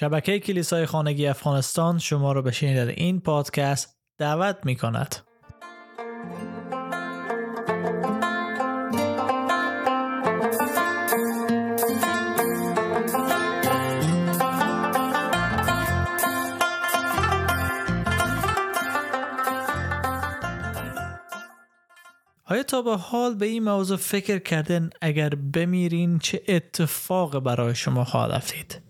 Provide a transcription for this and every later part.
شبکه کلیسای خانگی افغانستان شما را به شنیدن این پادکست دعوت می کند. آیا تا به حال به این موضوع فکر کردن اگر بمیرین چه اتفاق برای شما خواهد افتید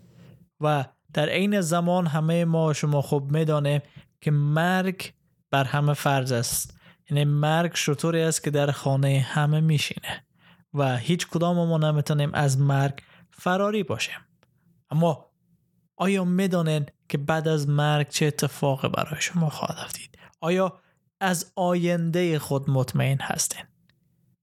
و در عین زمان همه ما شما خوب می‌دانیم که مرگ بر همه فرض است. یعنی مرگ شطوری است که در خانه همه میشینه و هیچ کدام ما نمی‌تونیم از مرگ فراری باشیم. اما آیا می‌دانین که بعد از مرگ چه اتفاق برای شما خواهد افتید آیا از آینده خود مطمئن هستین؟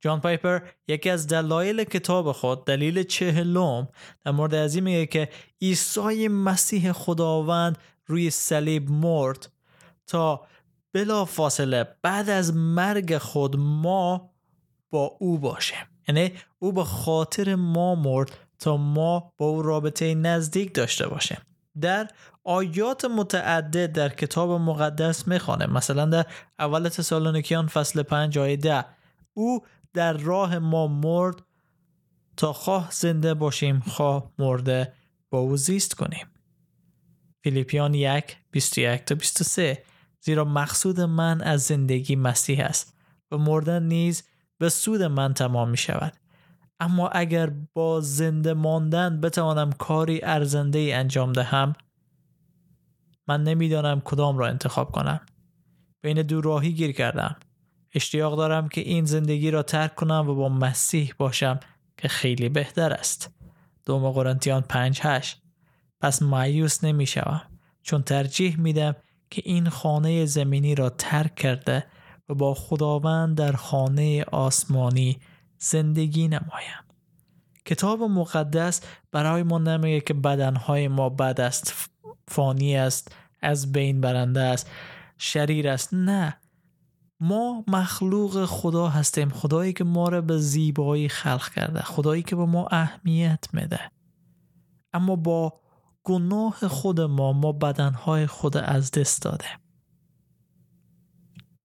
جان پایپر یکی از دلایل کتاب خود دلیل چهلم در مورد از این میگه که عیسی مسیح خداوند روی صلیب مرد تا بلا فاصله بعد از مرگ خود ما با او باشیم یعنی او به خاطر ما مرد تا ما با او رابطه نزدیک داشته باشیم. در آیات متعدد در کتاب مقدس می‌خوانه. مثلا در اول تسالونیکیان فصل 5 آیه 10 او در راه ما مرد تا خواه زنده باشیم خواه مرده با او زیست کنیم. فیلیپیان یک 21 تا 23 زیرا مقصود من از زندگی مسیح است و مردن نیز به سود من تمام می شود اما اگر با زنده ماندن بتوانم کاری ارزنده ای انجام دهم من نمی‌دانم کدام را انتخاب کنم. بین دو راهی گیر کردم. اشتیاق دارم که این زندگی را ترک کنم و با مسیح باشم که خیلی بهتر است. دوم قرنتیان 5 8 پس مایوس نمی شوم چون ترجیح میدم که این خانه زمینی را ترک کرده و با خداوند در خانه آسمانی زندگی نمایم. کتاب مقدس برای ما نمیگه که بدنهای ما بد است فانی است از بین برنده است شریر است نه ما مخلوق خدا هستیم. خدایی که ما را به زیبایی خلق کرده. خدایی که به ما اهمیت میده. اما با گناه خود ما ما بدنهای خود از دست داده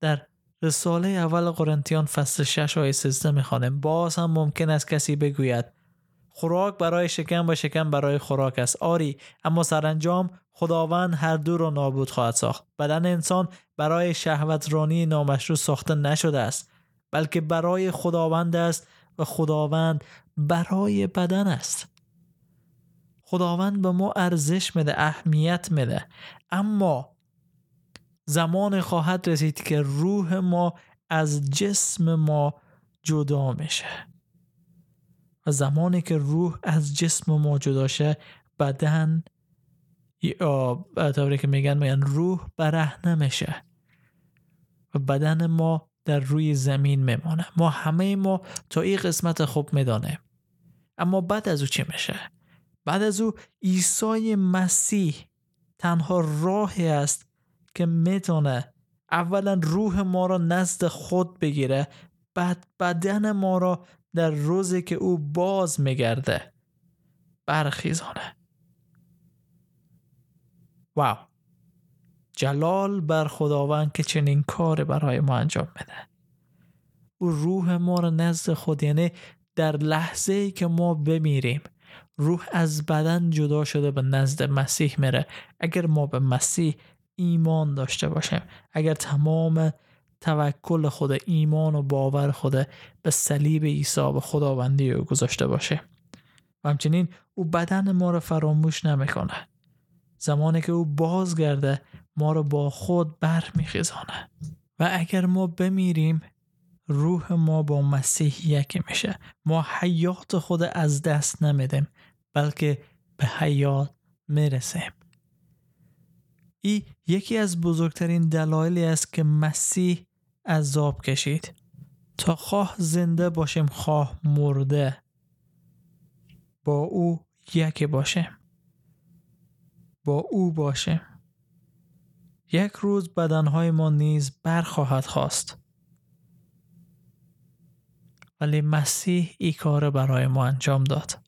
در رساله اول قرنتیان فصل 6 آیه 13 می‌خوانیم. باز هم ممکن است کسی بگوید خوراک برای شکم و شکم برای خوراک است. آری اما سرانجام خداوند هر دو را نابود خواهد ساخت. بدن انسان برای شهوترانی نامشروع ساخته نشده است بلکه برای خداوند است و خداوند برای بدن است. خداوند به ما ارزش میده اهمیت میده. اما زمان خواهد رسید که روح ما از جسم ما جدا میشه. و زمانی که روح از جسم ما جدا شه بدن یا طوری که میگن میگن روح برهنه میشه و بدن ما در روی زمین میمانه ما همه ما تا این قسمت خوب می‌دانیم اما بعد از او چی میشه؟ بعد از او عیسی مسیح تنها راهی است که می‌تونه اولا روح ما را نزد خود بگیره بعد بدن ما را در روزی که او باز میگرده برخیزانه. واو! جلال بر خداوند که چنین کار برای ما انجام بده. او روح ما را نزد خود یعنی در لحظه ای که ما بمیریم روح از بدن جدا شده به نزد مسیح میره. اگر ما به مسیح ایمان داشته باشیم اگر تمام توکل خود ایمان و باور خود به صلیب عیسی به خداوندی او گذاشته باشه. و همچنین او بدن ما را فراموش نمی‌کنه. زمانی که او بازگرده ما رو با خود برمیخیزانه. و اگر ما بمیریم روح ما با مسیح یکی میشه. ما حیات خود از دست نمیدیم بلکه به حیات می‌رسیم. ای یکی از بزرگترین دلایلی است که مسیح عذاب کشید. تا خواه زنده باشیم خواه مرده. با او یکی باشیم با او باشیم یک روز بدنهای ما نیز برخواهد خواست. ولی مسیح ای کار برای ما انجام داد.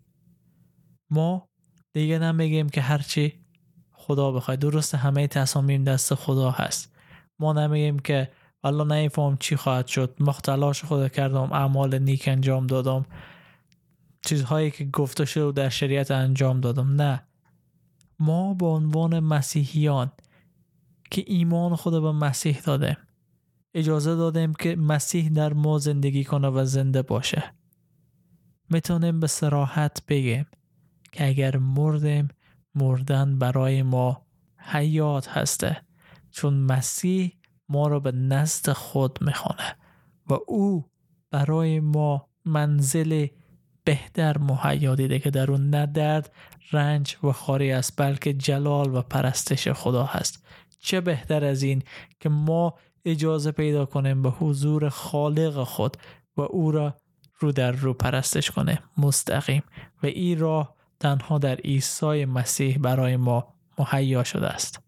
ما دیگه نمیگیم که هرچی خدا بخوای درست همه تصامیم دست خدا هست. ما نمیگیم که والا نمیفهم چی خواهد شد. مختلاش خدا کردم اعمال نیک انجام دادم. چیزهایی که گفته شده در شریعت انجام دادم. نه. ما به عنوان مسیحیان که ایمان خود به مسیح دادیم اجازه دادیم که مسیح در ما زندگی کنه و زنده باشه. می‌تونیم به سراحت بگیم که اگر مردیم مردن برای ما حیات هسته. چون مسیح ما را به نزد خود می‌خوانه و او برای ما منزل بهتر مهیا دیده که در اون نه درد رنج و خاری است بلکه جلال و پرستش خدا هست. چه بهتر از این که ما اجازه پیدا کنیم به حضور خالق خود و او را رو در رو پرستش کنه. مستقیم. و این راه تنها در عیسی مسیح برای ما مهیا شده است.